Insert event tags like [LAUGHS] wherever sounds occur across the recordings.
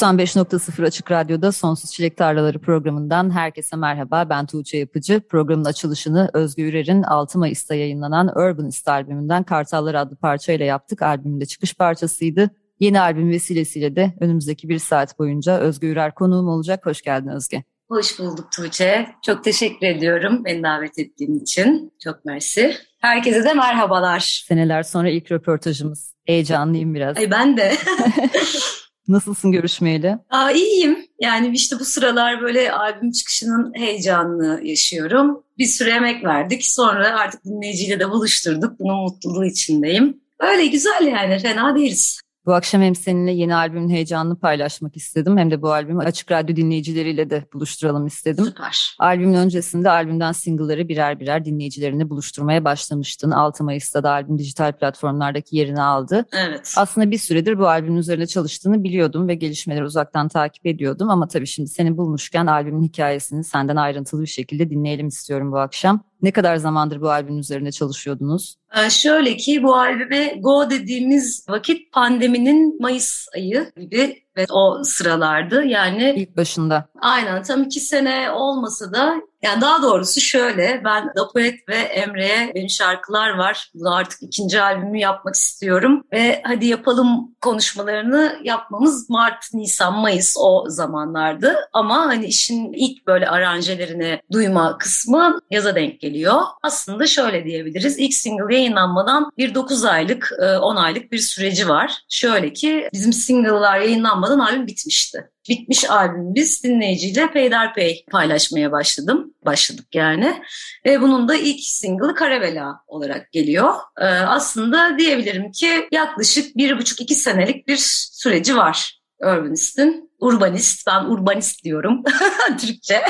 95.0 Açık Radyo'da Sonsuz Çilek Tarlaları programından herkese merhaba. Ben Tuğçe Yapıcı. Programın açılışını Özgür Ürer'in 6 Mayıs'ta yayınlanan Urbanist albümünden Kartallar adlı parçayla yaptık. Albümün de çıkış parçasıydı. Yeni albüm vesilesiyle de önümüzdeki bir saat boyunca Özgür Ürer konuğum olacak. Hoş geldin Özge. Hoş bulduk Tuğçe. Çok teşekkür ediyorum beni davet ettiğin için. Çok mersi. Herkese de merhabalar. Seneler sonra ilk röportajımız. Heyecanlıyım biraz. Ay ben de. [LAUGHS] Nasılsın görüşmeyeli? Aa, iyiyim. Yani işte bu sıralar böyle albüm çıkışının heyecanını yaşıyorum. Bir süre emek verdik. Sonra artık dinleyiciyle de buluşturduk. Bunun mutluluğu içindeyim. Öyle güzel yani fena değiliz. Bu akşam hem seninle yeni albümün heyecanını paylaşmak istedim hem de bu albümü Açık Radyo dinleyicileriyle de buluşturalım istedim. Süper. Albümün öncesinde albümden single'ları birer birer dinleyicilerini buluşturmaya başlamıştın. 6 Mayıs'ta da albüm dijital platformlardaki yerini aldı. Evet. Aslında bir süredir bu albümün üzerine çalıştığını biliyordum ve gelişmeleri uzaktan takip ediyordum ama tabii şimdi seni bulmuşken albümün hikayesini senden ayrıntılı bir şekilde dinleyelim istiyorum bu akşam. Ne kadar zamandır bu albümün üzerinde çalışıyordunuz? Ee, şöyle ki bu albüme Go dediğimiz vakit pandeminin Mayıs ayı gibi ve o sıralardı. Yani ilk başında. Aynen tam iki sene olmasa da yani daha doğrusu şöyle ben Dapoet ve Emre'ye benim şarkılar var. Bunu artık ikinci albümü yapmak istiyorum ve hadi yapalım konuşmalarını yapmamız Mart, Nisan, Mayıs o zamanlardı. Ama hani işin ilk böyle aranjelerini duyma kısmı yaza denk geliyor. Aslında şöyle diyebiliriz. İlk single yayınlanmadan bir 9 aylık, 10 e, aylık bir süreci var. Şöyle ki bizim single'lar yayınlanmadan albüm bitmişti bitmiş albüm biz dinleyiciyle peyderpey paylaşmaya başladım. Başladık yani. Ve bunun da ilk single'ı Karavela olarak geliyor. Ee, aslında diyebilirim ki yaklaşık bir buçuk iki senelik bir süreci var Urbanist'in urbanist. Ben urbanist diyorum [LAUGHS] Türkçe.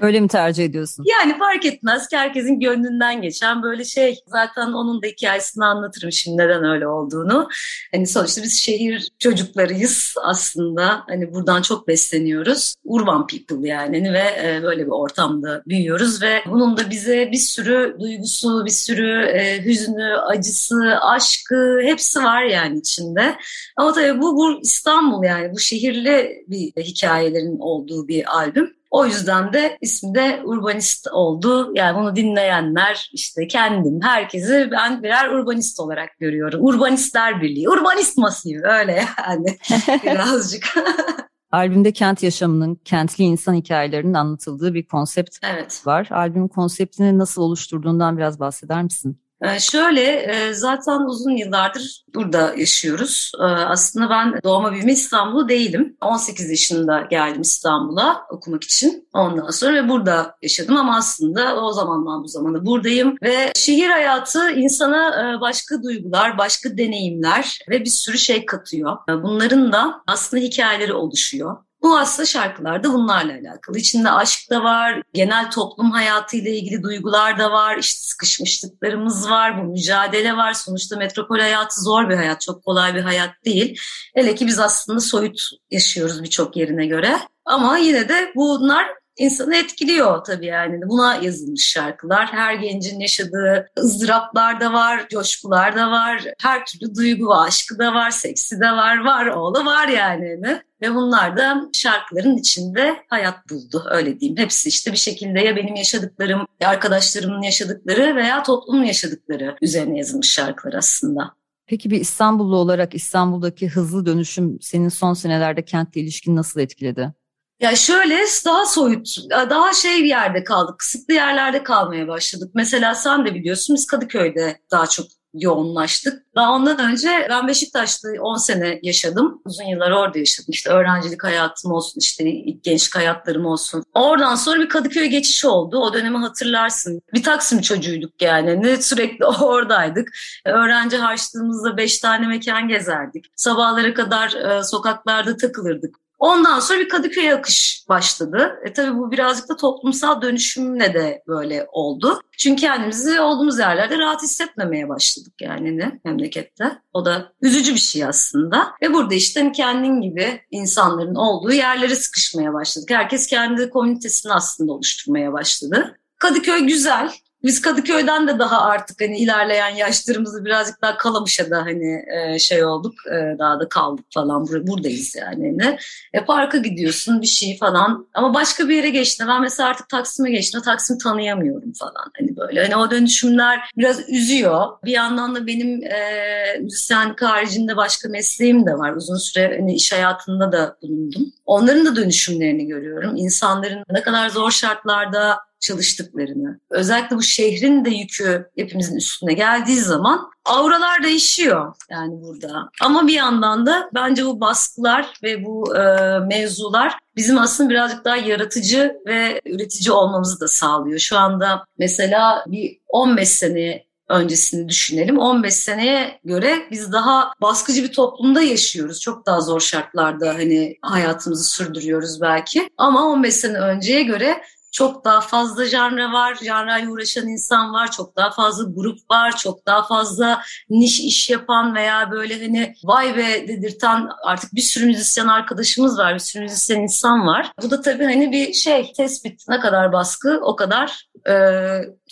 Öyle mi tercih ediyorsun? Yani fark etmez ki herkesin gönlünden geçen böyle şey. Zaten onun da hikayesini anlatırım şimdi neden öyle olduğunu. Hani sonuçta biz şehir çocuklarıyız aslında. Hani buradan çok besleniyoruz. Urban people yani ve e, böyle bir ortamda büyüyoruz ve bunun da bize bir sürü duygusu, bir sürü e, hüznü, acısı, aşkı hepsi var yani içinde. Ama tabii bu, bu İstanbul yani bu şehirli bir hikayelerin olduğu bir albüm. O yüzden de ismi de Urbanist oldu. Yani bunu dinleyenler işte kendim, herkesi ben birer urbanist olarak görüyorum. Urbanistler Birliği, Urbanist Masif öyle yani [LAUGHS] birazcık. [LAUGHS] Albümde kent yaşamının, kentli insan hikayelerinin anlatıldığı bir konsept evet. var. Albümün konseptini nasıl oluşturduğundan biraz bahseder misin? Ee, şöyle e, zaten uzun yıllardır burada yaşıyoruz. Ee, aslında ben doğma büyüme İstanbul'u değilim. 18 yaşında geldim İstanbul'a okumak için. Ondan sonra burada yaşadım ama aslında o zamandan bu zamana buradayım. Ve şehir hayatı insana e, başka duygular, başka deneyimler ve bir sürü şey katıyor. Bunların da aslında hikayeleri oluşuyor. Bu aslında şarkılarda bunlarla alakalı. İçinde aşk da var, genel toplum hayatıyla ilgili duygular da var, işte sıkışmışlıklarımız var, bu mücadele var. Sonuçta metropol hayatı zor bir hayat, çok kolay bir hayat değil. Hele ki biz aslında soyut yaşıyoruz birçok yerine göre. Ama yine de bunlar insanı etkiliyor tabii yani. Buna yazılmış şarkılar. Her gencin yaşadığı ızdıraplar da var, coşkular da var. Her türlü duygu, aşkı da var, seksi de var, var oğlu var yani. Ve bunlar da şarkıların içinde hayat buldu öyle diyeyim. Hepsi işte bir şekilde ya benim yaşadıklarım, ya arkadaşlarımın yaşadıkları veya toplumun yaşadıkları üzerine yazılmış şarkılar aslında. Peki bir İstanbullu olarak İstanbul'daki hızlı dönüşüm senin son senelerde kentle ilişkin nasıl etkiledi? Ya şöyle daha soyut, daha şey bir yerde kaldık, kısıtlı yerlerde kalmaya başladık. Mesela sen de biliyorsun biz Kadıköy'de daha çok yoğunlaştık. Daha ondan önce ben Beşiktaş'ta 10 sene yaşadım. Uzun yıllar orada yaşadım. İşte öğrencilik hayatım olsun, işte gençlik hayatlarım olsun. Oradan sonra bir Kadıköy geçiş oldu. O dönemi hatırlarsın. Bir Taksim çocuğuyduk yani. Ne sürekli [LAUGHS] oradaydık. Öğrenci harçlığımızda beş tane mekan gezerdik. Sabahlara kadar e, sokaklarda takılırdık. Ondan sonra bir Kadıköy akış başladı. E tabii bu birazcık da toplumsal dönüşümle de böyle oldu. Çünkü kendimizi olduğumuz yerlerde rahat hissetmemeye başladık yani ne memlekette. O da üzücü bir şey aslında. Ve burada işte hani kendin gibi insanların olduğu yerlere sıkışmaya başladık. Herkes kendi komünitesini aslında oluşturmaya başladı. Kadıköy güzel biz Kadıköy'den de daha artık hani ilerleyen yaşlarımızı birazcık daha Kalamış'a da hani e, şey olduk e, daha da kaldık falan Bur buradayız yani. Hani. E, parka gidiyorsun bir şey falan ama başka bir yere geçti. Ben mesela artık Taksim'e geçtim. Taksim'i tanıyamıyorum falan hani böyle. Hani o dönüşümler biraz üzüyor. Bir yandan da benim e, müzisyenlik haricinde başka mesleğim de var. Uzun süre hani iş hayatında da bulundum. Onların da dönüşümlerini görüyorum. İnsanların ne kadar zor şartlarda çalıştıklarını, özellikle bu şehrin de yükü hepimizin üstüne geldiği zaman auralar değişiyor yani burada. Ama bir yandan da bence bu baskılar ve bu e, mevzular bizim aslında birazcık daha yaratıcı ve üretici olmamızı da sağlıyor. Şu anda mesela bir 15 sene öncesini düşünelim. 15 seneye göre biz daha baskıcı bir toplumda yaşıyoruz. Çok daha zor şartlarda hani hayatımızı sürdürüyoruz belki. Ama 15 sene önceye göre çok daha fazla janra var, janrayla uğraşan insan var, çok daha fazla grup var, çok daha fazla niş iş yapan veya böyle hani vay be dedirten artık bir sürü müzisyen arkadaşımız var, bir sürü müzisyen insan var. Bu da tabii hani bir şey, tespit ne kadar baskı o kadar e,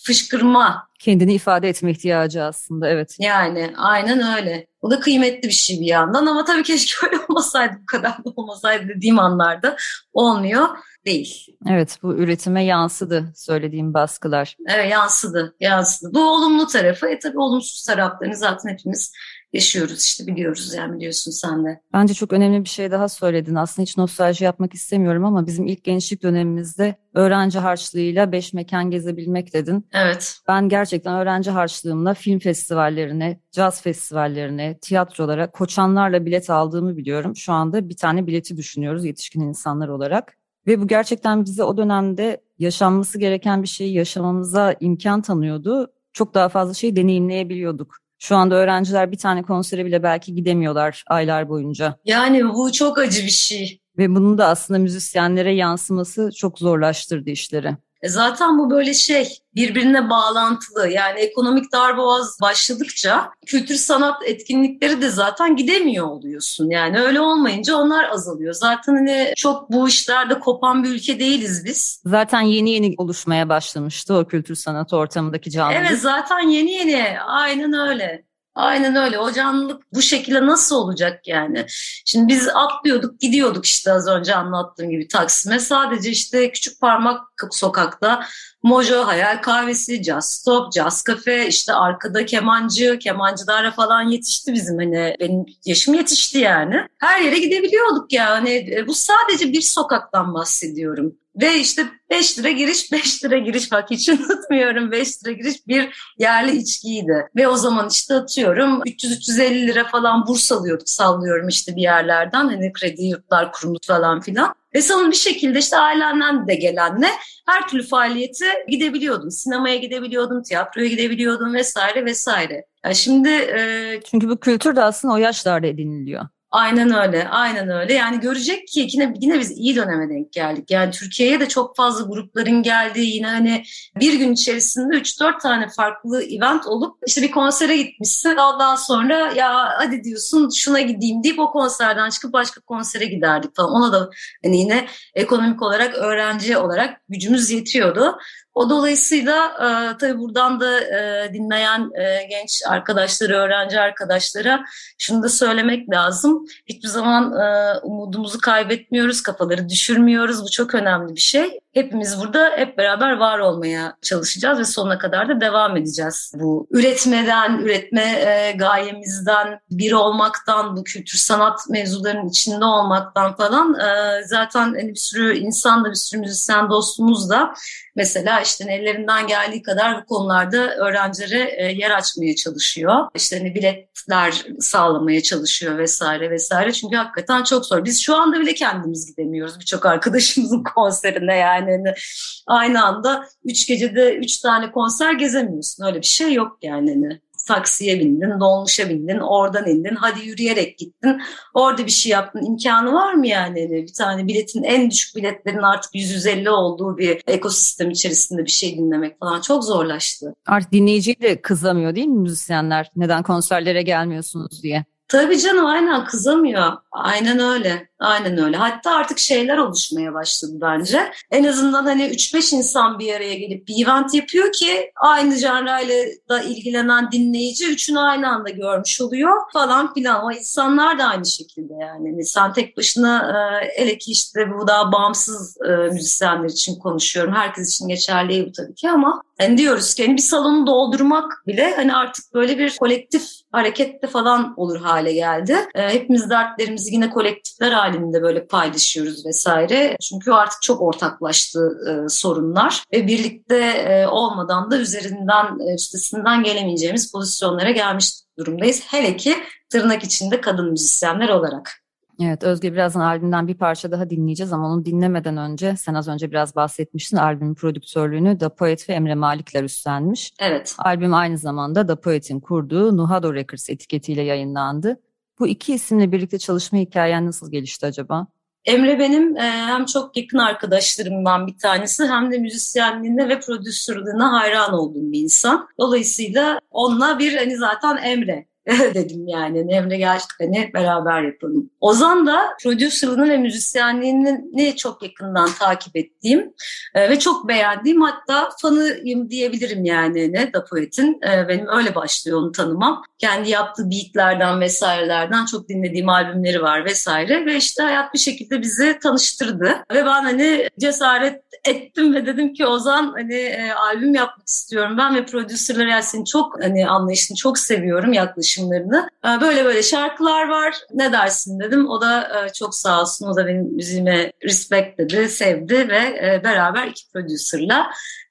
fışkırma. Kendini ifade etme ihtiyacı aslında evet. Yani aynen öyle. Bu da kıymetli bir şey bir yandan ama tabii keşke [LAUGHS] öyle olmasaydı bu kadar da olmasaydı dediğim anlarda olmuyor değil. Evet bu üretime yansıdı söylediğim baskılar. Evet yansıdı, yansıdı. Bu olumlu tarafı. E tabii olumsuz taraflarını zaten hepimiz yaşıyoruz işte biliyoruz yani biliyorsun sen de. Bence çok önemli bir şey daha söyledin. Aslında hiç nostalji yapmak istemiyorum ama bizim ilk gençlik dönemimizde öğrenci harçlığıyla beş mekan gezebilmek dedin. Evet. Ben gerçekten öğrenci harçlığımla film festivallerine, caz festivallerine, tiyatrolara, koçanlarla bilet aldığımı biliyorum. Şu anda bir tane bileti düşünüyoruz yetişkin insanlar olarak. Ve bu gerçekten bize o dönemde yaşanması gereken bir şeyi yaşamamıza imkan tanıyordu. Çok daha fazla şey deneyimleyebiliyorduk. Şu anda öğrenciler bir tane konsere bile belki gidemiyorlar aylar boyunca. Yani bu çok acı bir şey. Ve bunun da aslında müzisyenlere yansıması çok zorlaştırdı işleri. E zaten bu böyle şey birbirine bağlantılı yani ekonomik darboğaz başladıkça kültür sanat etkinlikleri de zaten gidemiyor oluyorsun. Yani öyle olmayınca onlar azalıyor. Zaten hani çok bu işlerde kopan bir ülke değiliz biz. Zaten yeni yeni oluşmaya başlamıştı o kültür sanat ortamındaki canlılık. Evet zaten yeni yeni aynen öyle. Aynen öyle. O canlılık bu şekilde nasıl olacak yani? Şimdi biz atlıyorduk, gidiyorduk işte az önce anlattığım gibi Taksim'e. Sadece işte küçük parmak sokakta Mojo, Hayal Kahvesi, Jazz Stop, Jazz Cafe, işte arkada kemancı, kemancılarla falan yetişti bizim hani benim yaşım yetişti yani. Her yere gidebiliyorduk yani. Bu sadece bir sokaktan bahsediyorum. Ve işte 5 lira giriş, [LAUGHS] 5 lira giriş bak hiç unutmuyorum 5 lira giriş bir yerli içkiydi. Ve o zaman işte atıyorum 300-350 lira falan burs alıyorduk sallıyorum işte bir yerlerden hani kredi yurtlar kurumu falan filan. Ve sonra bir şekilde işte ailenden de gelenle her türlü faaliyete gidebiliyordum. Sinemaya gidebiliyordum, tiyatroya gidebiliyordum vesaire vesaire. Yani şimdi e... çünkü bu kültür de aslında o yaşlarda ediniliyor. Aynen öyle, aynen öyle. Yani görecek ki yine, yine biz iyi döneme denk geldik. Yani Türkiye'ye de çok fazla grupların geldiği yine hani bir gün içerisinde 3-4 tane farklı event olup işte bir konsere gitmişsin. Ondan sonra ya hadi diyorsun şuna gideyim deyip o konserden çıkıp başka konsere giderdik falan. Ona da hani yine ekonomik olarak öğrenci olarak gücümüz yetiyordu. O dolayısıyla e, tabii buradan da e, dinleyen e, genç arkadaşları, öğrenci arkadaşlara şunu da söylemek lazım. Hiçbir zaman e, umudumuzu kaybetmiyoruz, kafaları düşürmüyoruz. Bu çok önemli bir şey. Hepimiz burada hep beraber var olmaya çalışacağız ve sonuna kadar da devam edeceğiz. Bu üretmeden, üretme e, gayemizden, bir olmaktan, bu kültür sanat mevzularının içinde olmaktan falan e, zaten hani bir sürü insan da bir sürü müzisyen dostumuz da mesela işte ellerinden geldiği kadar bu konularda öğrencilere e, yer açmaya çalışıyor. İşte hani biletler sağlamaya çalışıyor vesaire vesaire. Çünkü hakikaten çok zor. Biz şu anda bile kendimiz gidemiyoruz birçok arkadaşımızın [LAUGHS] konserine yani. Hani aynı anda üç gecede üç tane konser gezemiyorsun. Öyle bir şey yok yani. Hani taksiye bindin, dolmuşa bindin, oradan indin, hadi yürüyerek gittin, orada bir şey yaptın. imkanı var mı yani? yani bir tane biletin en düşük biletlerin artık 150 olduğu bir ekosistem içerisinde bir şey dinlemek falan çok zorlaştı. Artık dinleyiciyi de kızamıyor değil mi müzisyenler? Neden konserlere gelmiyorsunuz diye. Tabii canım aynen kızamıyor. Aynen öyle. Aynen öyle. Hatta artık şeyler oluşmaya başladı bence. En azından hani 3-5 insan bir araya gelip bir event yapıyor ki aynı janrayla da ilgilenen dinleyici üçünü aynı anda görmüş oluyor falan filan. O insanlar da aynı şekilde yani. yani sen tek başına e, hele ki işte bu daha bağımsız e, müzisyenler için konuşuyorum. Herkes için geçerli değil tabii ki ama yani diyoruz ki hani bir salonu doldurmak bile hani artık böyle bir kolektif harekette falan olur hale geldi. E, hepimiz dertlerimizi yine kolektifler halinde böyle paylaşıyoruz vesaire. Çünkü artık çok ortaklaştı e, sorunlar ve birlikte e, olmadan da üzerinden e, üstesinden gelemeyeceğimiz pozisyonlara gelmiş durumdayız. Hele ki tırnak içinde kadın müzisyenler olarak. Evet Özge birazdan albümden bir parça daha dinleyeceğiz ama onu dinlemeden önce sen az önce biraz bahsetmiştin albümün prodüktörlüğünü Da Poet ve Emre Malikler üstlenmiş. Evet. Albüm aynı zamanda Da Poet'in kurduğu Nuhado Records etiketiyle yayınlandı. Bu iki isimle birlikte çalışma hikayen nasıl gelişti acaba? Emre benim e, hem çok yakın arkadaşlarımdan bir tanesi hem de müzisyenliğine ve prodüsörlüğüne hayran olduğum bir insan. Dolayısıyla onunla bir hani zaten Emre [LAUGHS] dedim yani. Emre gerçekten hani beraber yapalım. Ozan da prodüserlığını ve müzisyenliğini çok yakından takip ettiğim e, ve çok beğendiğim hatta fanıyım diyebilirim yani ne Da Poet'in. E, benim öyle başlıyor onu tanımam. Kendi yaptığı beatlerden vesairelerden çok dinlediğim albümleri var vesaire ve işte hayat bir şekilde bizi tanıştırdı. Ve ben hani cesaret ettim ve dedim ki Ozan hani e, albüm yapmak istiyorum ben ve prodüserler yani seni çok hani anlayışını çok seviyorum yaklaşımlarını. E, böyle böyle şarkılar var ne dersin dedim. O da e, çok sağ olsun o da benim müziğime respect dedi, sevdi ve e, beraber iki prodüserla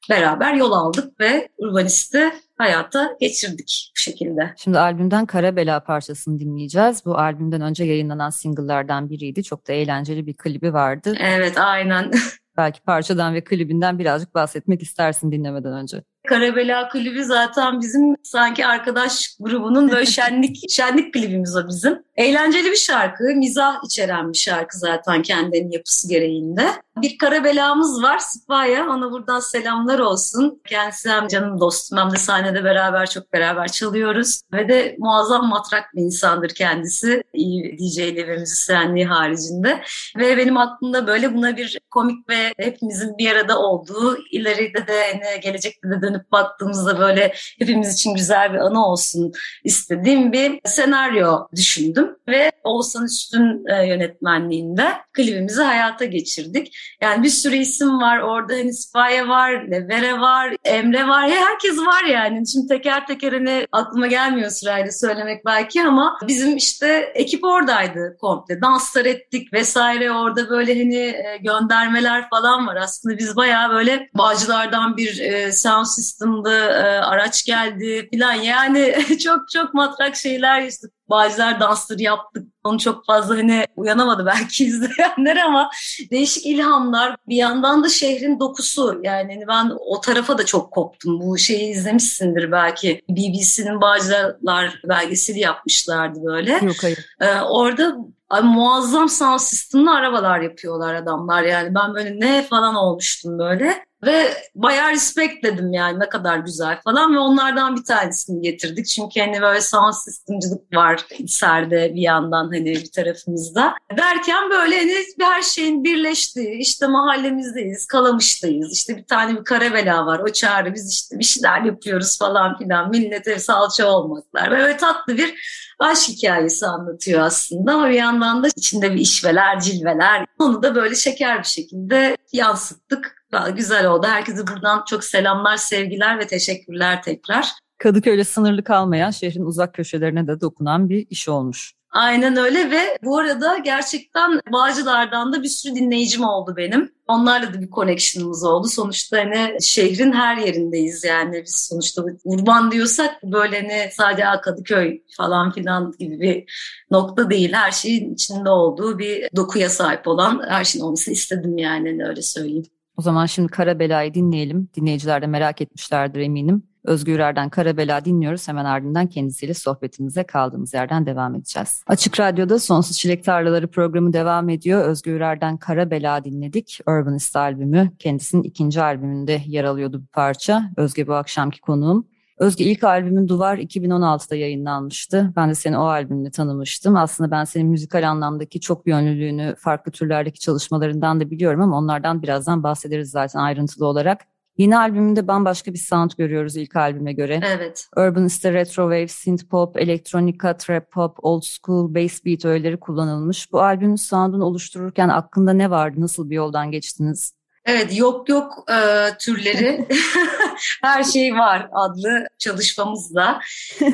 beraber yol aldık ve Urbanist'i hayata geçirdik bu şekilde. Şimdi albümden Kara Bela parçasını dinleyeceğiz. Bu albümden önce yayınlanan single'lardan biriydi. Çok da eğlenceli bir klibi vardı. Evet aynen. [LAUGHS] Belki parçadan ve klibinden birazcık bahsetmek istersin dinlemeden önce. Karabela klibi zaten bizim sanki arkadaş grubunun böyle [LAUGHS] şenlik şenlik klibimiz o bizim. Eğlenceli bir şarkı, mizah içeren bir şarkı zaten kendinin yapısı gereğinde. Bir karabelamız var Sipaya, ona buradan selamlar olsun. Kendisi hem canım dostum hem de sahnede beraber çok beraber çalıyoruz. Ve de muazzam matrak bir insandır kendisi. İyi DJ'li ve müzisyenliği haricinde. Ve benim aklımda böyle buna bir komik ve hepimizin bir arada olduğu, ileride de gelecekte de dönüp baktığımızda böyle hepimiz için güzel bir anı olsun istediğim bir senaryo düşündüm. Ve Oğuzhan Üstün e, yönetmenliğinde klibimizi hayata geçirdik. Yani bir sürü isim var orada. Hani Spaya var, Levere var, Emre var. Herkes var yani. Şimdi teker teker hani aklıma gelmiyor sırayla söylemek belki ama bizim işte ekip oradaydı komple. Danslar ettik vesaire orada böyle hani e, göndermeler falan var. Aslında biz bayağı böyle Bağcılar'dan bir e, sound system'dı, e, araç geldi falan. Yani [LAUGHS] çok çok matrak şeyler işte Bağcılar dansları yaptık. Onu çok fazla hani uyanamadı belki [LAUGHS] izleyenler ama değişik ilhamlar. Bir yandan da şehrin dokusu. Yani hani ben o tarafa da çok koptum. Bu şeyi izlemişsindir belki. BBC'nin Bağcılar belgeseli yapmışlardı böyle. Yok hayır. Ee, orada Ay, muazzam sound system'lı arabalar yapıyorlar adamlar yani ben böyle ne falan olmuştum böyle. Ve bayağı respect dedim yani ne kadar güzel falan ve onlardan bir tanesini getirdik. Çünkü hani böyle sound systemcılık var içeride bir yandan hani bir tarafımızda. Derken böyle hani her şeyin birleştiği işte mahallemizdeyiz, Kalamış'tayız. İşte bir tane bir karabela var o çağrı biz işte bir şeyler yapıyoruz falan filan. Millete salça olmaklar. Böyle tatlı bir aşk hikayesi anlatıyor aslında ama bir yandan da içinde bir işveler, cilveler. Onu da böyle şeker bir şekilde yansıttık. Güzel oldu. Herkese buradan çok selamlar, sevgiler ve teşekkürler tekrar. Kadıköy'le sınırlı kalmayan şehrin uzak köşelerine de dokunan bir iş olmuş. Aynen öyle ve bu arada gerçekten Bağcılar'dan da bir sürü dinleyicim oldu benim. Onlarla da bir connection'ımız oldu. Sonuçta hani şehrin her yerindeyiz yani. Biz sonuçta urban diyorsak böyle hani sadece Kadıköy falan filan gibi bir nokta değil. Her şeyin içinde olduğu bir dokuya sahip olan her şeyin olmasını istedim yani hani öyle söyleyeyim. O zaman şimdi Kara Bela'yı dinleyelim. Dinleyiciler de merak etmişlerdir eminim. Özgür Erden Karabela dinliyoruz. Hemen ardından kendisiyle sohbetimize kaldığımız yerden devam edeceğiz. Açık Radyo'da Sonsuz Çilek Tarlaları programı devam ediyor. Özgür Erden Karabela dinledik. Urbanist albümü. Kendisinin ikinci albümünde yer alıyordu bu parça. Özge bu akşamki konuğum. Özge ilk albümün Duvar 2016'da yayınlanmıştı. Ben de seni o albümle tanımıştım. Aslında ben senin müzikal anlamdaki çok yönlülüğünü, farklı türlerdeki çalışmalarından da biliyorum ama onlardan birazdan bahsederiz zaten ayrıntılı olarak. Yeni albümünde bambaşka bir sound görüyoruz ilk albüme göre. Evet. Urban işte retro wave, synth pop, elektronika, trap pop, old school, bass beat öğeleri kullanılmış. Bu albümün sound'unu oluştururken aklında ne vardı? Nasıl bir yoldan geçtiniz? Evet yok yok e, türleri [LAUGHS] her şey var adlı çalışmamızda.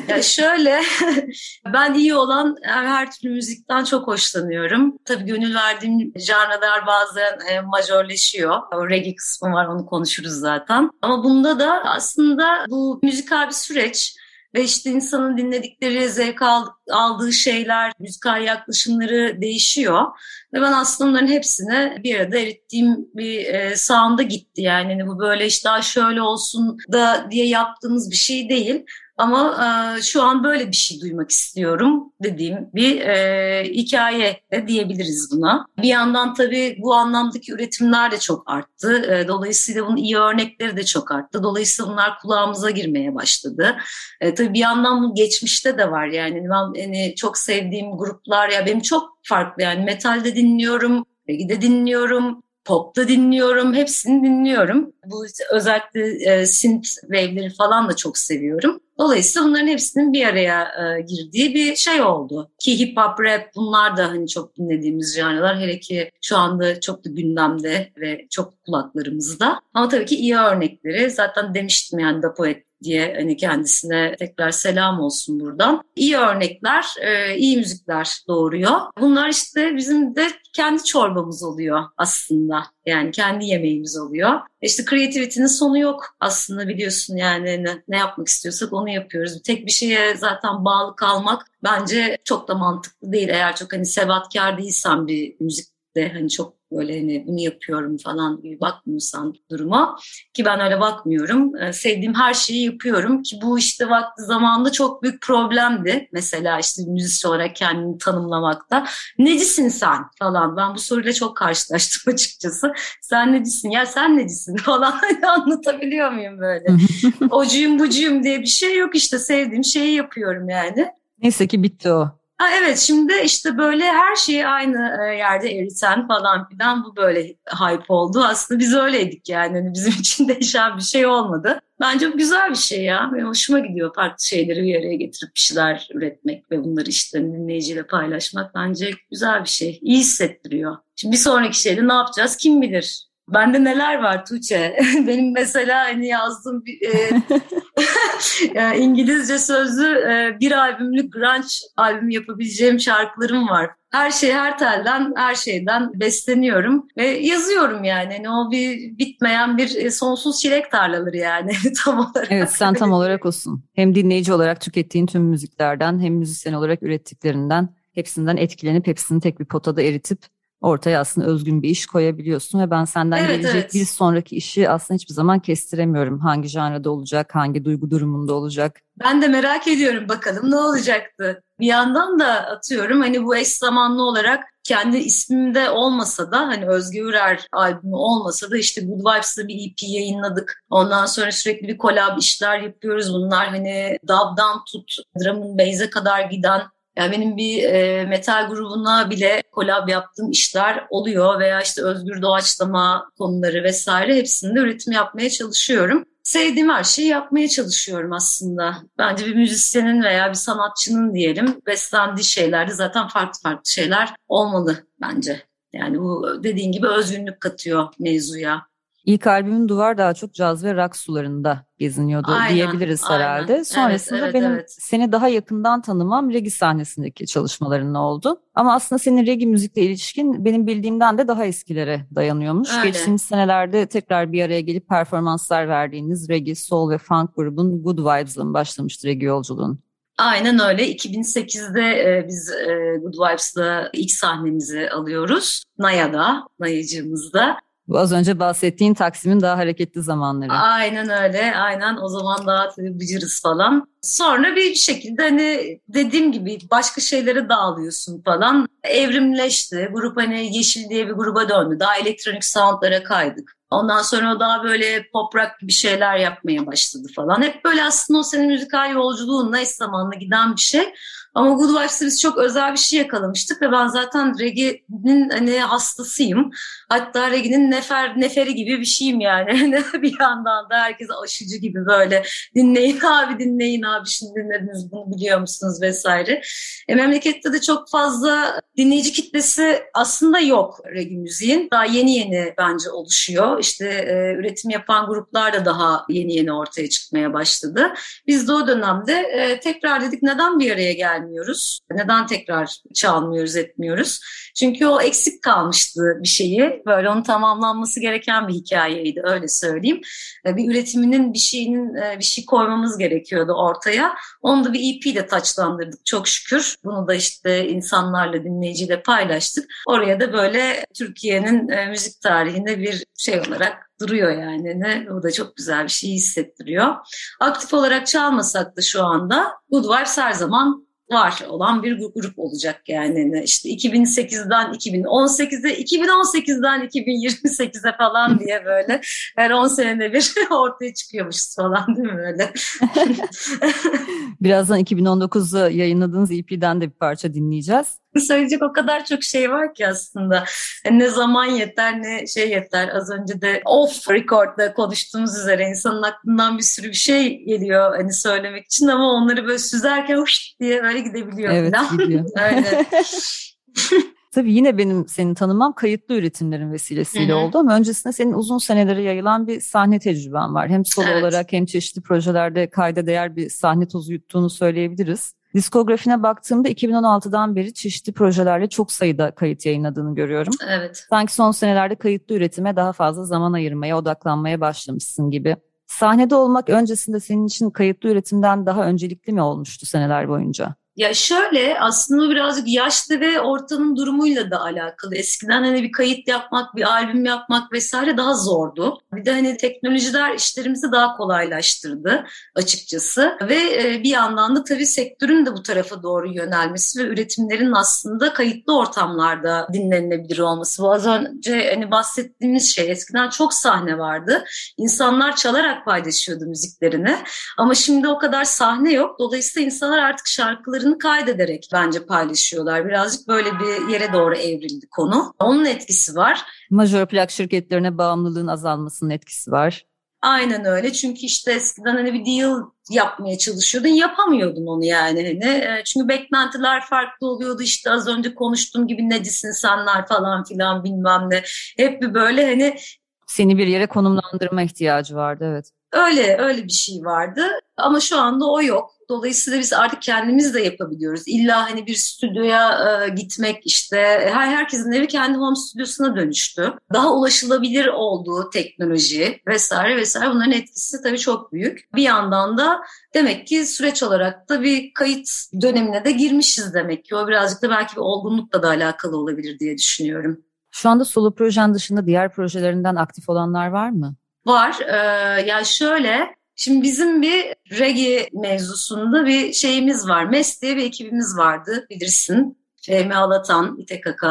yani şöyle [LAUGHS] ben iyi olan her, her türlü müzikten çok hoşlanıyorum. Tabii gönül verdiğim janralar bazen e, majörleşiyor. O reggae kısmı var onu konuşuruz zaten. Ama bunda da aslında bu müzikal bir süreç ve işte insanın dinledikleri, zevk aldığı şeyler, müzikal yaklaşımları değişiyor. Ve ben aslında bunların hepsini bir arada erittiğim bir e, gitti. Yani hani bu böyle işte daha şöyle olsun da diye yaptığımız bir şey değil. Ama e, şu an böyle bir şey duymak istiyorum dediğim bir e, hikaye de diyebiliriz buna. Bir yandan tabii bu anlamdaki üretimler de çok arttı. E, dolayısıyla bunun iyi örnekleri de çok arttı. Dolayısıyla bunlar kulağımıza girmeye başladı. E, tabii bir yandan bu geçmişte de var. Yani ben hani çok sevdiğim gruplar ya benim çok farklı yani metalde dinliyorum, reggae dinliyorum, Pop'ta dinliyorum, hepsini dinliyorum. Bu özellikle e, synth wave'leri falan da çok seviyorum. Dolayısıyla bunların hepsinin bir araya e, girdiği bir şey oldu. Ki hip hop, rap bunlar da hani çok dinlediğimiz janrlar. Hele ki şu anda çok da gündemde ve çok kulaklarımızda. Ama tabii ki iyi örnekleri. Zaten demiştim yani da poet diye hani kendisine tekrar selam olsun buradan. İyi örnekler, e, iyi müzikler doğuruyor. Bunlar işte bizim de kendi çorbamız oluyor aslında. Yani kendi yemeğimiz oluyor. İşte kreativitenin sonu yok aslında biliyorsun yani ne, ne yapmak istiyorsak onu yapıyoruz. Tek bir şeye zaten bağlı kalmak bence çok da mantıklı değil. Eğer çok hani sebatkar değilsen bir müzikte hani çok böyle hani bunu yapıyorum falan gibi bakmıyorsan duruma ki ben öyle bakmıyorum. Ee, sevdiğim her şeyi yapıyorum ki bu işte vakti zamanında çok büyük problemdi. Mesela işte müzisyen olarak kendini tanımlamakta. Necisin sen falan. Ben bu soruyla çok karşılaştım [LAUGHS] açıkçası. Sen necisin? Ya sen necisin [LAUGHS] falan anlatabiliyor muyum böyle? Ocuyum bucuyum diye bir şey yok işte sevdiğim şeyi yapıyorum yani. Neyse ki bitti o. Ha, evet şimdi işte böyle her şeyi aynı e, yerde eriten falan filan bu böyle hype oldu. Aslında biz öyleydik yani hani bizim [LAUGHS] için değişen bir şey olmadı. Bence bu güzel bir şey ya. Benim hoşuma gidiyor farklı şeyleri bir araya getirip bir şeyler üretmek ve bunları işte dinleyiciyle paylaşmak bence güzel bir şey. İyi hissettiriyor. Şimdi bir sonraki şeyde ne yapacağız kim bilir? Bende neler var Tuğçe? [LAUGHS] Benim mesela hani yazdığım bir, e, [LAUGHS] İngilizce sözlü e, bir albümlük grunge albüm yapabileceğim şarkılarım var. Her şey her telden, her şeyden besleniyorum ve yazıyorum yani. yani o bir bitmeyen bir e, sonsuz çilek tarlaları yani [LAUGHS] tam olarak. Evet sen tam olarak olsun. Hem dinleyici olarak tükettiğin tüm müziklerden hem müzisyen olarak ürettiklerinden hepsinden etkilenip hepsini tek bir potada eritip ortaya aslında özgün bir iş koyabiliyorsun ve ben senden evet, gelecek evet. bir sonraki işi aslında hiçbir zaman kestiremiyorum. Hangi janrada olacak, hangi duygu durumunda olacak. Ben de merak ediyorum bakalım ne olacaktı. Bir yandan da atıyorum hani bu eş zamanlı olarak kendi ismimde olmasa da hani Özge Ürer albümü olmasa da işte Good Vibes'da bir EP yayınladık. Ondan sonra sürekli bir kolab işler yapıyoruz. Bunlar hani Dav'dan tut, Drum Base'e kadar giden yani benim bir e, metal grubuna bile kolab yaptığım işler oluyor veya işte özgür doğaçlama konuları vesaire hepsinde üretim yapmaya çalışıyorum. Sevdiğim her şeyi yapmaya çalışıyorum aslında. Bence bir müzisyenin veya bir sanatçının diyelim beslendiği şeylerde zaten farklı farklı şeyler olmalı bence. Yani bu dediğin gibi özgünlük katıyor mevzuya. İlk albümün Duvar daha çok caz ve rock sularında geziniyordu aynen, diyebiliriz aynen. herhalde. Sonrasında evet, evet, benim evet. seni daha yakından tanımam regi sahnesindeki çalışmaların oldu. Ama aslında senin regi müzikle ilişkin benim bildiğimden de daha eskilere dayanıyormuş. Öyle. Geçtiğimiz senelerde tekrar bir araya gelip performanslar verdiğiniz regi, soul ve funk grubun Good Vibes'la başlamıştı regi yolculuğun. Aynen öyle. 2008'de e, biz e, Good Vibes'la ilk sahnemizi alıyoruz. Naya'da, Nayacığımızda. Az önce bahsettiğin Taksim'in daha hareketli zamanları. Aynen öyle. Aynen o zaman daha bıcırız falan. Sonra bir şekilde hani dediğim gibi başka şeylere dağılıyorsun falan. Evrimleşti. Grup hani Yeşil diye bir gruba döndü. Daha elektronik soundlara kaydık. Ondan sonra o daha böyle pop rock bir şeyler yapmaya başladı falan. Hep böyle aslında o senin müzikal yolculuğunla eş zamanlı giden bir şey. Ama Good Vibes'te biz çok özel bir şey yakalamıştık ve ben zaten reggae'nin hani hastasıyım. Hatta reggae'nin nefer, neferi gibi bir şeyim yani. [LAUGHS] bir yandan da herkes aşıcı gibi böyle dinleyin abi dinleyin abi şimdi dinlediniz bunu biliyor musunuz vesaire. E, memlekette de çok fazla dinleyici kitlesi aslında yok reggae müziğin. Daha yeni yeni bence oluşuyor. İşte e, üretim yapan gruplar da daha yeni yeni ortaya çıkmaya başladı. Biz de o dönemde e, tekrar dedik neden bir araya geldik gelmiyoruz? Neden tekrar çalmıyoruz, etmiyoruz? Çünkü o eksik kalmıştı bir şeyi. Böyle onun tamamlanması gereken bir hikayeydi öyle söyleyeyim. E, bir üretiminin bir şeyinin e, bir şey koymamız gerekiyordu ortaya. Onu da bir EP ile taçlandırdık çok şükür. Bunu da işte insanlarla, dinleyiciyle paylaştık. Oraya da böyle Türkiye'nin e, müzik tarihinde bir şey olarak duruyor yani. Ne? O da çok güzel bir şey hissettiriyor. Aktif olarak çalmasak da şu anda Good Vibes her zaman var olan bir grup olacak yani işte 2008'den 2018'e 2018'den 2028'e falan [LAUGHS] diye böyle her 10 senede bir [LAUGHS] ortaya çıkıyormuşuz falan değil mi öyle? [LAUGHS] Birazdan 2019'da yayınladığınız EP'den de bir parça dinleyeceğiz söyleyecek o kadar çok şey var ki aslında. Yani ne zaman yeter ne şey yeter. Az önce de off record'da konuştuğumuz üzere insanın aklından bir sürü bir şey geliyor hani söylemek için ama onları böyle süzerken hoş diye böyle gidebiliyor. Evet falan. gidiyor. [LAUGHS] Öyle. [LAUGHS] Tabii yine benim senin tanımam kayıtlı üretimlerin vesilesiyle Hı-hı. oldu ama öncesinde senin uzun senelere yayılan bir sahne tecrüben var. Hem solo evet. olarak hem çeşitli projelerde kayda değer bir sahne tozu yuttuğunu söyleyebiliriz. Diskografine baktığımda 2016'dan beri çeşitli projelerle çok sayıda kayıt yayınladığını görüyorum. Evet. Sanki son senelerde kayıtlı üretime daha fazla zaman ayırmaya, odaklanmaya başlamışsın gibi. Sahnede olmak öncesinde senin için kayıtlı üretimden daha öncelikli mi olmuştu seneler boyunca? Ya şöyle aslında birazcık yaşlı ve ortamın durumuyla da alakalı. Eskiden hani bir kayıt yapmak, bir albüm yapmak vesaire daha zordu. Bir de hani teknolojiler işlerimizi daha kolaylaştırdı açıkçası. Ve e, bir yandan da tabii sektörün de bu tarafa doğru yönelmesi ve üretimlerin aslında kayıtlı ortamlarda dinlenilebilir olması. Bu az önce hani bahsettiğimiz şey eskiden çok sahne vardı. İnsanlar çalarak paylaşıyordu müziklerini. Ama şimdi o kadar sahne yok. Dolayısıyla insanlar artık şarkıları hayatlarını kaydederek bence paylaşıyorlar. Birazcık böyle bir yere doğru evrildi konu. Onun etkisi var. Major plak şirketlerine bağımlılığın azalmasının etkisi var. Aynen öyle. Çünkü işte eskiden hani bir deal yapmaya çalışıyordun. Yapamıyordun onu yani. Hani. E, çünkü beklentiler farklı oluyordu. İşte az önce konuştuğum gibi ne senler falan filan bilmem ne. Hep bir böyle hani seni bir yere konumlandırma ihtiyacı vardı evet. Öyle öyle bir şey vardı ama şu anda o yok. Dolayısıyla biz artık kendimiz de yapabiliyoruz. İlla hani bir stüdyoya e, gitmek işte her herkesin evi kendi home stüdyosuna dönüştü. Daha ulaşılabilir olduğu teknoloji vesaire vesaire bunların etkisi tabii çok büyük. Bir yandan da demek ki süreç olarak da bir kayıt dönemine de girmişiz demek ki. O birazcık da belki bir olgunlukla da alakalı olabilir diye düşünüyorum. Şu anda solo projen dışında diğer projelerinden aktif olanlar var mı? Var. Ee, yani şöyle Şimdi bizim bir reggae mevzusunda bir şeyimiz var. MES diye bir ekibimiz vardı bilirsin. Fehmi Alatan, İTKK,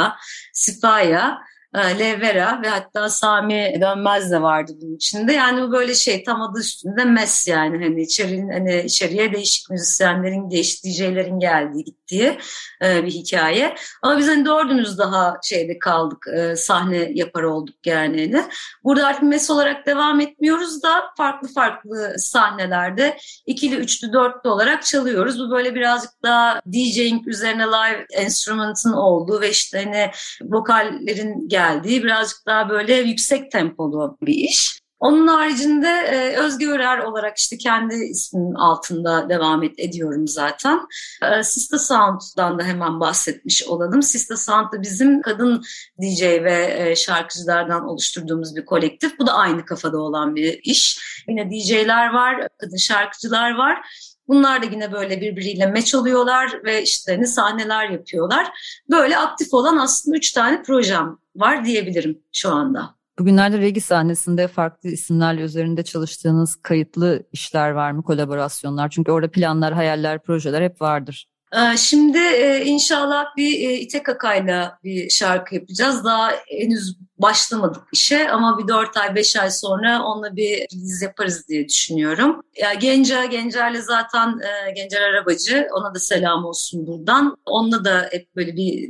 Sipaya, e, Levera ve hatta Sami Dönmez de vardı bunun içinde. Yani bu böyle şey tam adı üstünde mes yani hani içerinin hani içeriye değişik müzisyenlerin, değişik DJ'lerin geldiği gittiği e, bir hikaye. Ama biz hani dördümüz daha şeyde kaldık e, sahne yapar olduk. Hani. Burada artık mes olarak devam etmiyoruz da farklı farklı sahnelerde ikili, üçlü, dörtlü olarak çalıyoruz. Bu böyle birazcık daha DJing üzerine live enstrümanın olduğu ve işte hani vokallerin geldiği birazcık daha böyle yüksek tempolu bir iş. Onun haricinde e, Özge Örer olarak işte kendi isminin altında devam et, ediyorum zaten. E, Sista Sound'dan da hemen bahsetmiş olalım. Sista Sound da bizim kadın DJ ve e, şarkıcılardan oluşturduğumuz bir kolektif. Bu da aynı kafada olan bir iş. Yine DJ'ler var, kadın şarkıcılar var. Bunlar da yine böyle birbiriyle meç oluyorlar ve işte hani sahneler yapıyorlar. Böyle aktif olan aslında üç tane projem var diyebilirim şu anda. Bugünlerde regi sahnesinde farklı isimlerle üzerinde çalıştığınız kayıtlı işler var mı, kolaborasyonlar? Çünkü orada planlar, hayaller, projeler hep vardır. Ee, şimdi e, inşallah bir e, İtek Akay'la bir şarkı yapacağız. Daha henüz başlamadık işe ama bir dört ay beş ay sonra onunla bir diz yaparız diye düşünüyorum. Ya Genca, Gencer'le zaten e, Gencer Arabacı ona da selam olsun buradan. Onunla da hep böyle bir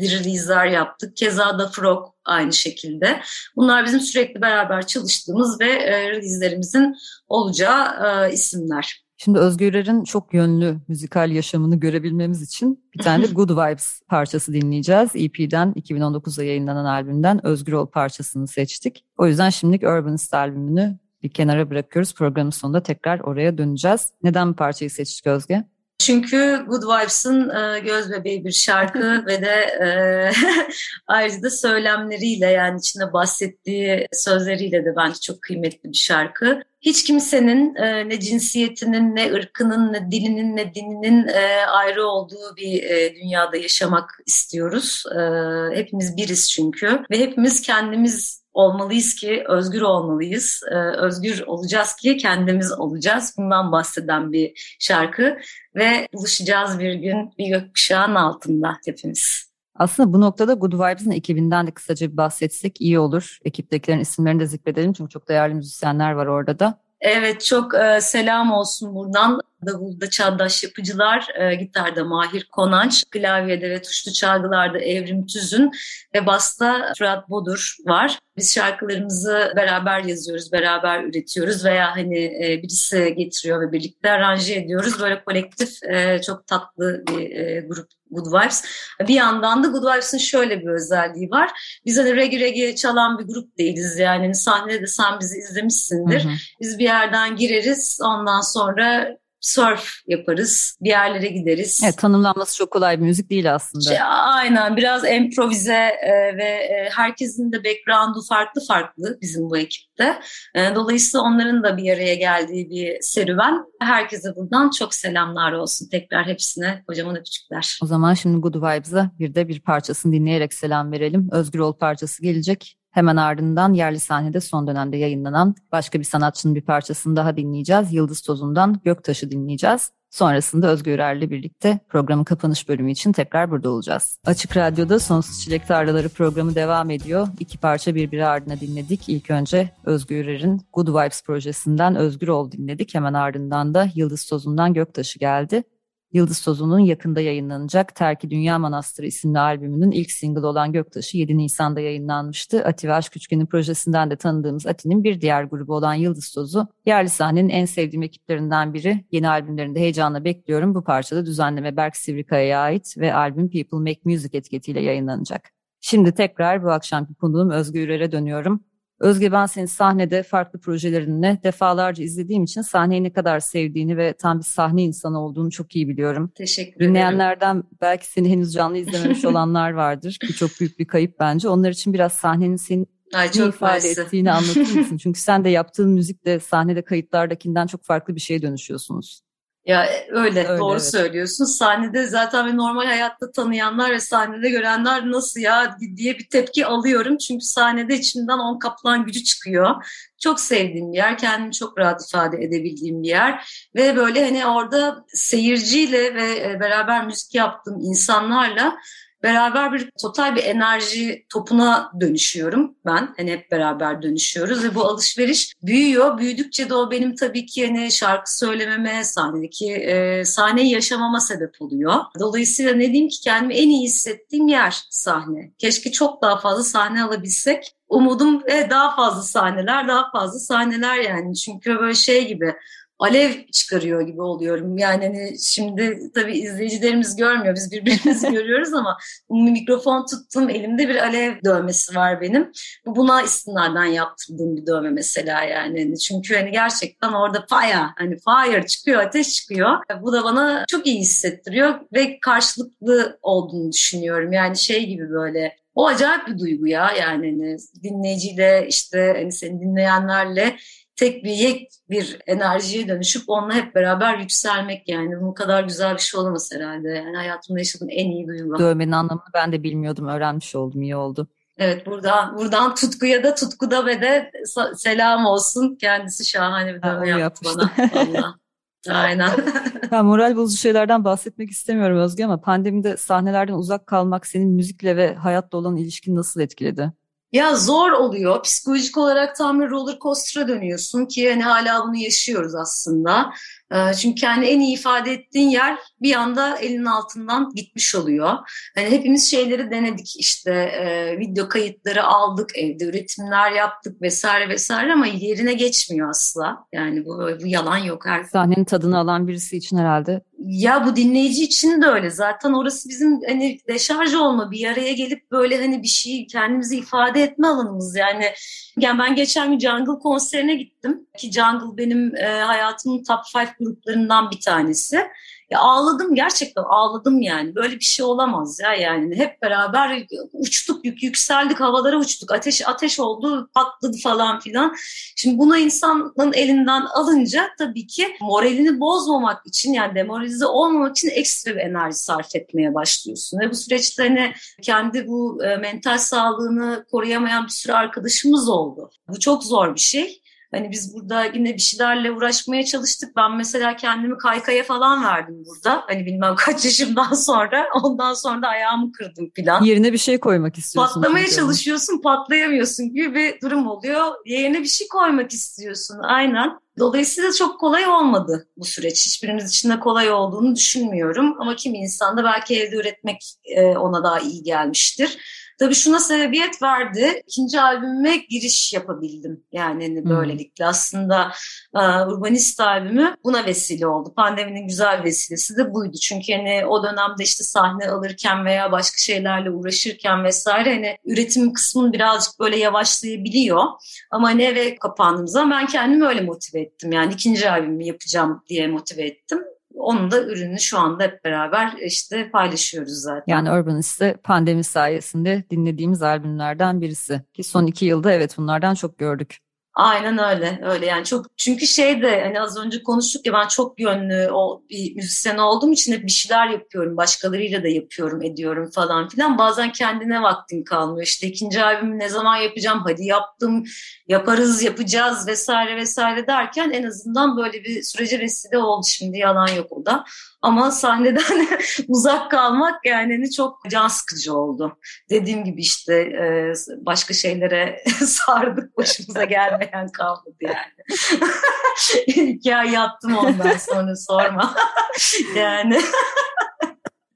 release'ler yaptık. Keza da Frog aynı şekilde. Bunlar bizim sürekli beraber çalıştığımız ve release'lerimizin olacağı isimler. Şimdi Özgürler'in çok yönlü müzikal yaşamını görebilmemiz için bir tane de [LAUGHS] Good Vibes parçası dinleyeceğiz. EP'den 2019'da yayınlanan albümden Özgür Ol parçasını seçtik. O yüzden şimdilik Urbanist albümünü bir kenara bırakıyoruz. Programın sonunda tekrar oraya döneceğiz. Neden bu parçayı seçtik Özge? Çünkü Good Vibes'ın e, göz bebeği bir şarkı [LAUGHS] ve de e, [LAUGHS] ayrıca da söylemleriyle yani içinde bahsettiği sözleriyle de bence çok kıymetli bir şarkı. Hiç kimsenin e, ne cinsiyetinin, ne ırkının, ne dilinin, ne dininin e, ayrı olduğu bir e, dünyada yaşamak istiyoruz. E, hepimiz biriz çünkü ve hepimiz kendimiz olmalıyız ki özgür olmalıyız. Ee, özgür olacağız ki kendimiz olacağız. Bundan bahseden bir şarkı ve buluşacağız bir gün bir gökkuşağın altında hepimiz. Aslında bu noktada Good Vibes'ın ekibinden de kısaca bir bahsetsek iyi olur. Ekiptekilerin isimlerini de zikredelim çünkü çok değerli müzisyenler var orada da. Evet çok e, selam olsun buradan. Davulda Çağdaş Yapıcılar, e, gitarda Mahir Konanç, klavyede ve tuşlu çalgılarda Evrim Tüzün ve basta Fırat Bodur var. Biz şarkılarımızı beraber yazıyoruz, beraber üretiyoruz veya hani e, birisi getiriyor ve birlikte aranje ediyoruz. Böyle kolektif e, çok tatlı bir e, grup Good Vibes. Bir yandan da Good Vibes'ın şöyle bir özelliği var. Biz hani reggae reggae çalan bir grup değiliz yani. Hani sahnede de sen bizi izlemişsindir. Hı hı. Biz bir yerden gireriz ondan sonra surf yaparız, bir yerlere gideriz. Evet, tanımlanması çok kolay bir müzik değil aslında. Şey, aynen, biraz improvize e, ve e, herkesin de background'u farklı farklı bizim bu ekipte. E, dolayısıyla onların da bir araya geldiği bir serüven. Herkese buradan çok selamlar olsun tekrar hepsine kocaman öpücükler. O zaman şimdi Good Vibes'a bir de bir parçasını dinleyerek selam verelim. Özgür Ol parçası gelecek. Hemen ardından yerli sahnede son dönemde yayınlanan başka bir sanatçının bir parçasını daha dinleyeceğiz. Yıldız Tozu'ndan Göktaş'ı dinleyeceğiz. Sonrasında Özgür Er'le birlikte programın kapanış bölümü için tekrar burada olacağız. Açık Radyo'da Sonsuz Çilek Tarlaları programı devam ediyor. İki parça birbiri ardına dinledik. İlk önce Özgür Er'in Good Vibes projesinden Özgür Ol dinledik. Hemen ardından da Yıldız Tozu'ndan Göktaş'ı geldi. Yıldız Tozu'nun yakında yayınlanacak Terki Dünya Manastırı isimli albümünün ilk single olan Göktaşı 7 Nisan'da yayınlanmıştı. Ati ve Aşk Üçgen'in projesinden de tanıdığımız Ati'nin bir diğer grubu olan Yıldız Tozu, yerli sahnenin en sevdiğim ekiplerinden biri. Yeni albümlerinde heyecanla bekliyorum. Bu parçada düzenleme Berk Sivrikaya'ya ait ve albüm People Make Music etiketiyle yayınlanacak. Şimdi tekrar bu akşamki konuğum Özgür Ürer'e dönüyorum. Özge ben senin sahnede farklı projelerinle defalarca izlediğim için sahneyi ne kadar sevdiğini ve tam bir sahne insanı olduğunu çok iyi biliyorum. Teşekkür ederim. Dinleyenlerden belki seni henüz canlı [LAUGHS] izlememiş olanlar vardır ki çok büyük bir kayıp bence. Onlar için biraz sahnenin senin Ay, çok ne ifade maalesef. ettiğini anlatır mısın? [LAUGHS] Çünkü sen de yaptığın müzik de sahnede kayıtlardakinden çok farklı bir şeye dönüşüyorsunuz. Ya öyle, öyle doğru evet. söylüyorsun. Sahnede zaten ve normal hayatta tanıyanlar ve sahnede görenler nasıl ya diye bir tepki alıyorum. Çünkü sahnede içimden on kaplan gücü çıkıyor. Çok sevdiğim bir yer, kendimi çok rahat ifade edebildiğim bir yer ve böyle hani orada seyirciyle ve e, beraber müzik yaptığım insanlarla beraber bir total bir enerji topuna dönüşüyorum ben. Hani hep beraber dönüşüyoruz ve bu alışveriş büyüyor. Büyüdükçe de o benim tabii ki hani şarkı söylememe, sahnedeki e, sahneyi yaşamama sebep oluyor. Dolayısıyla ne diyeyim ki kendimi en iyi hissettiğim yer sahne. Keşke çok daha fazla sahne alabilsek. Umudum e, daha fazla sahneler, daha fazla sahneler yani. Çünkü böyle şey gibi alev çıkarıyor gibi oluyorum. Yani hani şimdi tabii izleyicilerimiz görmüyor, biz birbirimizi [LAUGHS] görüyoruz ama mikrofon tuttum, elimde bir alev dövmesi var benim. Bu buna istinaden yaptırdığım bir dövme mesela yani. Hani çünkü hani gerçekten orada fire, hani fire çıkıyor, ateş çıkıyor. Bu da bana çok iyi hissettiriyor ve karşılıklı olduğunu düşünüyorum. Yani şey gibi böyle o acayip bir duygu ya yani hani dinleyiciyle işte hani seni dinleyenlerle tek bir yek bir enerjiye dönüşüp onunla hep beraber yükselmek yani bu kadar güzel bir şey olamaz herhalde. Yani hayatımda yaşadığım en iyi duygu. Dövmenin anlamını ben de bilmiyordum, öğrenmiş oldum, iyi oldu. Evet buradan buradan Tutku'ya da Tutku'da ve de selam olsun. Kendisi şahane bir dövme yaptı bana. Vallahi. [LAUGHS] Aynen. ben moral bozucu şeylerden bahsetmek istemiyorum Özge ama pandemide sahnelerden uzak kalmak senin müzikle ve hayatla olan ilişkin nasıl etkiledi? Ya zor oluyor. Psikolojik olarak tam bir roller coaster'a dönüyorsun ki hani hala bunu yaşıyoruz aslında. Ee, çünkü kendi en iyi ifade ettiğin yer bir anda elinin altından gitmiş oluyor. Hani hepimiz şeyleri denedik işte e, video kayıtları aldık, evde üretimler yaptık vesaire vesaire ama yerine geçmiyor asla. Yani bu, bu yalan yok. Her... Sahnenin tadını alan birisi için herhalde ya bu dinleyici için de öyle. Zaten orası bizim hani deşarj olma, bir araya gelip böyle hani bir şey kendimizi ifade etme alanımız. Yani, yani ben geçen gün Jungle konserine gittim. Ki Jungle benim e, hayatımın top 5 gruplarından bir tanesi. Ya ağladım gerçekten ağladım yani. Böyle bir şey olamaz ya yani. Hep beraber uçtuk, yük, yükseldik, havalara uçtuk. Ateş ateş oldu, patladı falan filan. Şimdi buna insanın elinden alınca tabii ki moralini bozmamak için yani demoralize olmamak için ekstra bir enerji sarf etmeye başlıyorsun. Ve bu süreçte hani kendi bu e, mental sağlığını koruyamayan bir sürü arkadaşımız oldu. Bu çok zor bir şey. Hani biz burada yine bir şeylerle uğraşmaya çalıştık. Ben mesela kendimi kaykaya falan verdim burada. Hani bilmem kaç yaşımdan [LAUGHS] sonra. Ondan sonra da ayağımı kırdım falan. Yerine bir şey koymak istiyorsun. Patlamaya çünkü. çalışıyorsun, patlayamıyorsun gibi bir durum oluyor. Yerine bir şey koymak istiyorsun. Aynen. Dolayısıyla çok kolay olmadı bu süreç. Hiçbirimiz için de kolay olduğunu düşünmüyorum. Ama kimi insanda belki evde üretmek ona daha iyi gelmiştir. Tabii şuna sebebiyet verdi. İkinci albümüme giriş yapabildim. Yani hani böylelikle aslında uh, Urbanist albümü buna vesile oldu. Pandeminin güzel vesilesi de buydu. Çünkü hani o dönemde işte sahne alırken veya başka şeylerle uğraşırken vesaire hani üretim kısmını birazcık böyle yavaşlayabiliyor. Ama hani eve kapandığım zaman ben kendimi öyle motive ettim. Yani ikinci albümü yapacağım diye motive ettim onun da ürünü şu anda hep beraber işte paylaşıyoruz zaten. Yani Urbanist'te pandemi sayesinde dinlediğimiz albümlerden birisi. Ki son iki yılda evet bunlardan çok gördük. Aynen öyle. Öyle yani çok çünkü şey de hani az önce konuştuk ya ben çok yönlü o bir müzisyen olduğum için hep bir şeyler yapıyorum. Başkalarıyla da yapıyorum, ediyorum falan filan. Bazen kendine vaktin kalmıyor. İşte ikinci albümü ne zaman yapacağım? Hadi yaptım, yaparız, yapacağız vesaire vesaire derken en azından böyle bir sürece vesile oldu şimdi yalan yok o da. Ama sahneden [LAUGHS] uzak kalmak yani çok can sıkıcı oldu. Dediğim gibi işte e, başka şeylere [LAUGHS] sardık başımıza gelmeyen kalmadı yani. [LAUGHS] Hikaye yaptım ondan sonra sorma. yani.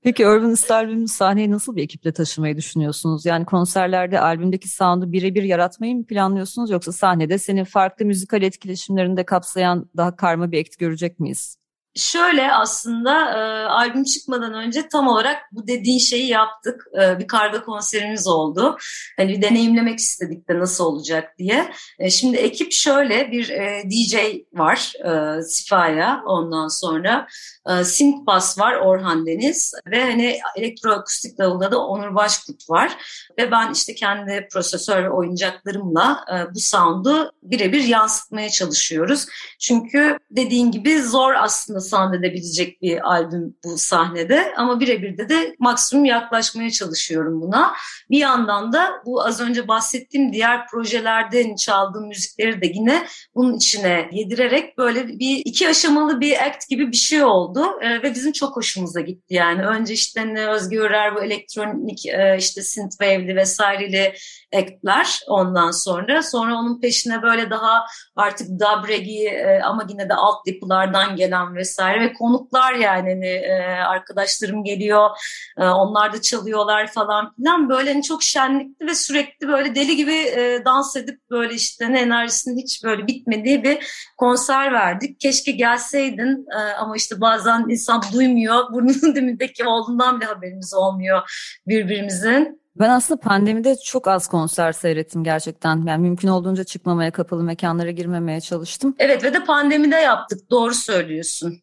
Peki Urban Star albümünü sahneye nasıl bir ekiple taşımayı düşünüyorsunuz? Yani konserlerde albümdeki sound'u birebir yaratmayı mı planlıyorsunuz yoksa sahnede senin farklı müzikal etkileşimlerinde kapsayan daha karma bir act görecek miyiz? Şöyle aslında e, albüm çıkmadan önce tam olarak bu dediğin şeyi yaptık. E, bir karga konserimiz oldu. Hani bir deneyimlemek istedik de nasıl olacak diye. E, şimdi ekip şöyle bir e, DJ var e, Sifaya ondan sonra. E, synth bass var Orhan Deniz ve hani elektroakustik davulda da Onur Başkut var. Ve ben işte kendi prosesör ve oyuncaklarımla e, bu sound'u birebir yansıtmaya çalışıyoruz. Çünkü dediğin gibi zor aslında sahnedebilecek bir albüm bu sahnede ama birebir de de maksimum yaklaşmaya çalışıyorum buna. Bir yandan da bu az önce bahsettiğim diğer projelerde çaldığım müzikleri de yine bunun içine yedirerek böyle bir iki aşamalı bir act gibi bir şey oldu e, ve bizim çok hoşumuza gitti yani. Önce işte ne Özgür Örer bu elektronik e, işte synthwave'li vesaireli actler ondan sonra. Sonra onun peşine böyle daha artık dub reggae e, ama yine de alt yapılardan gelen vesaire ve konuklar yani hani, e, arkadaşlarım geliyor e, onlar da çalıyorlar falan filan böyle hani çok şenlikli ve sürekli böyle deli gibi e, dans edip böyle işte ne enerjisinin hiç böyle bitmediği bir konser verdik. Keşke gelseydin e, ama işte bazen insan duymuyor burnunun [LAUGHS] dibindeki olduğundan bile haberimiz olmuyor birbirimizin. Ben aslında pandemide çok az konser seyrettim gerçekten. Yani mümkün olduğunca çıkmamaya, kapalı mekanlara girmemeye çalıştım. Evet ve de pandemide yaptık. Doğru söylüyorsun.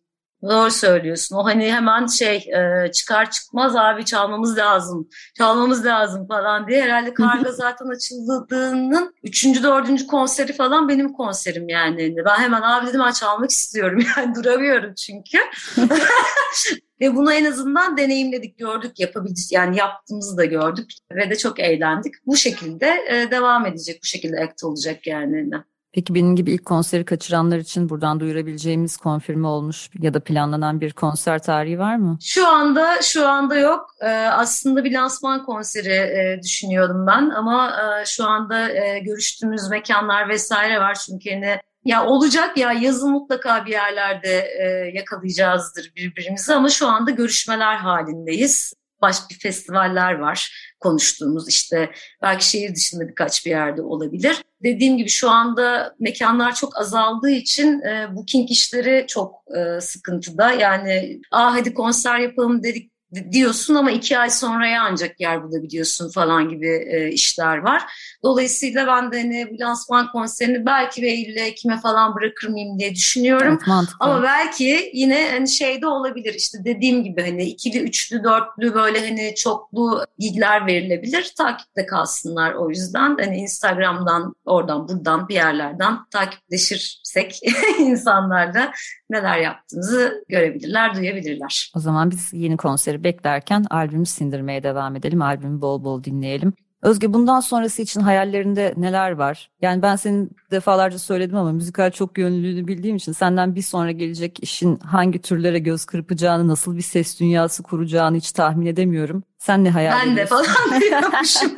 Doğru söylüyorsun. O hani hemen şey e, çıkar çıkmaz abi çalmamız lazım. Çalmamız lazım falan diye. Herhalde karga zaten açıldığının üçüncü, dördüncü konseri falan benim konserim yani. Ben hemen abi dedim ben çalmak istiyorum. [LAUGHS] Yani duramıyorum çünkü. [LAUGHS] Ve bunu en azından deneyimledik, gördük, yapabildik. Yani yaptığımızı da gördük ve de çok eğlendik. Bu şekilde e, devam edecek, bu şekilde act olacak yani. Peki benim gibi ilk konseri kaçıranlar için buradan duyurabileceğimiz konfirme olmuş ya da planlanan bir konser tarihi var mı? Şu anda şu anda yok. Ee, aslında bir lansman konseri e, düşünüyordum ben ama e, şu anda e, görüştüğümüz mekanlar vesaire var çünkü hani ya olacak ya yazın mutlaka bir yerlerde e, yakalayacağızdır birbirimizi ama şu anda görüşmeler halindeyiz. Başka bir festivaller var konuştuğumuz işte belki şehir dışında birkaç bir yerde olabilir. Dediğim gibi şu anda mekanlar çok azaldığı için e, booking işleri çok e, sıkıntıda. Yani ah hadi konser yapalım dedik diyorsun ama iki ay sonraya ancak yer bulabiliyorsun falan gibi e, işler var. Dolayısıyla ben de hani bu lansman konserini belki Eylül'e, Ekim'e falan bırakır mıyım diye düşünüyorum. Evet, ama belki yine hani şeyde olabilir işte dediğim gibi hani ikili, üçlü, dörtlü böyle hani çoklu bilgiler verilebilir. Takipte kalsınlar o yüzden. Hani Instagram'dan, oradan, buradan bir yerlerden takipleşirsek [LAUGHS] insanlarla neler yaptığımızı görebilirler, duyabilirler. O zaman biz yeni konseri beklerken albümü sindirmeye devam edelim. Albümü bol bol dinleyelim. Özge bundan sonrası için hayallerinde neler var? Yani ben senin defalarca söyledim ama müzikal çok yönlülüğünü bildiğim için senden bir sonra gelecek işin hangi türlere göz kırpacağını, nasıl bir ses dünyası kuracağını hiç tahmin edemiyorum. Sen ne hayal ben ediyorsun? De falan [LAUGHS] diyormuşum.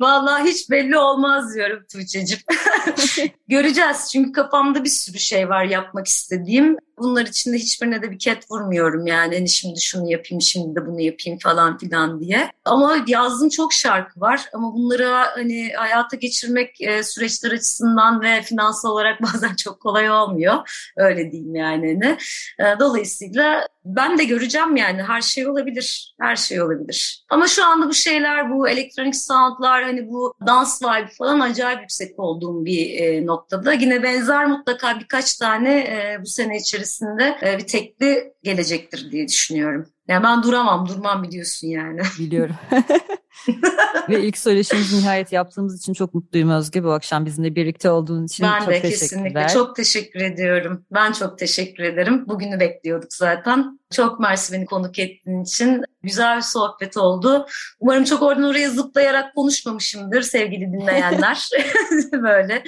Vallahi hiç belli olmaz diyorum Tuğçe'cim. [LAUGHS] Göreceğiz çünkü kafamda bir sürü şey var yapmak istediğim. Bunlar içinde hiçbirine de bir ket vurmuyorum yani. Hani şimdi şunu yapayım, şimdi de bunu yapayım falan filan diye. Ama yazdığım çok şarkı var ama bunları hani hayata geçirmek e, süreçler açısından ve finansal olarak [LAUGHS] bazen çok kolay olmuyor. Öyle diyeyim yani. Ne? E, dolayısıyla ben de göreceğim yani her şey olabilir. Her şey olabilir. Ama şu anda bu şeyler, bu elektronik soundlar, hani bu dans vibe falan acayip yüksek olduğum bir e, noktada. Yine benzer mutlaka birkaç tane e, bu sene içerisinde e, bir tekli gelecektir diye düşünüyorum. Yani ben duramam, durmam biliyorsun yani. Biliyorum. [LAUGHS] [LAUGHS] Ve ilk söyleşimizi nihayet yaptığımız için çok mutluyum Özge. Bu akşam bizimle birlikte olduğun için ben çok de, teşekkürler. kesinlikle çok teşekkür ediyorum. Ben çok teşekkür ederim. Bugünü bekliyorduk zaten. Çok mersi beni konuk ettiğin için. Güzel bir sohbet oldu. Umarım çok oradan oraya zıplayarak konuşmamışımdır sevgili dinleyenler. [LAUGHS] [LAUGHS] Böyle.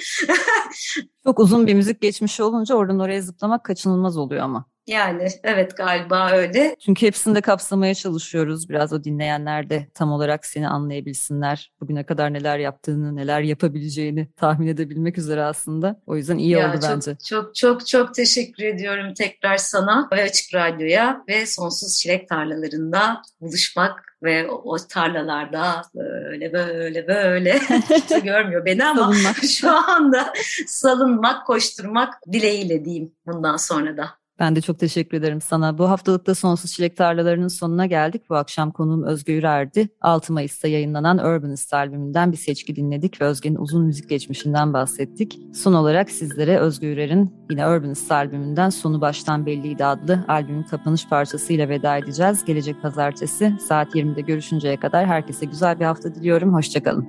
çok uzun bir müzik geçmişi olunca oradan oraya zıplamak kaçınılmaz oluyor ama. Yani evet galiba öyle. Çünkü hepsini de kapsamaya çalışıyoruz. Biraz o dinleyenler de tam olarak seni anlayabilsinler. Bugüne kadar neler yaptığını, neler yapabileceğini tahmin edebilmek üzere aslında. O yüzden iyi ya oldu çok, bence. Çok çok çok teşekkür ediyorum tekrar sana ve Açık Radyo'ya ve Sonsuz Çilek Tarlalarında buluşmak ve o tarlalarda böyle böyle böyle [LAUGHS] kimse görmüyor beni ama [LAUGHS] şu anda salınmak, koşturmak dileğiyle diyeyim bundan sonra da. Ben de çok teşekkür ederim sana. Bu haftalıkta Sonsuz Çilek Tarlalarının sonuna geldik. Bu akşam konuğum Özge Ürer'di. 6 Mayıs'ta yayınlanan Urbanist albümünden bir seçki dinledik ve Özge'nin uzun müzik geçmişinden bahsettik. Son olarak sizlere Özge Ürer'in yine Urbanist albümünden Sonu Baştan Belliydi adlı albümün kapanış parçasıyla veda edeceğiz. Gelecek pazartesi saat 20'de görüşünceye kadar herkese güzel bir hafta diliyorum. Hoşçakalın.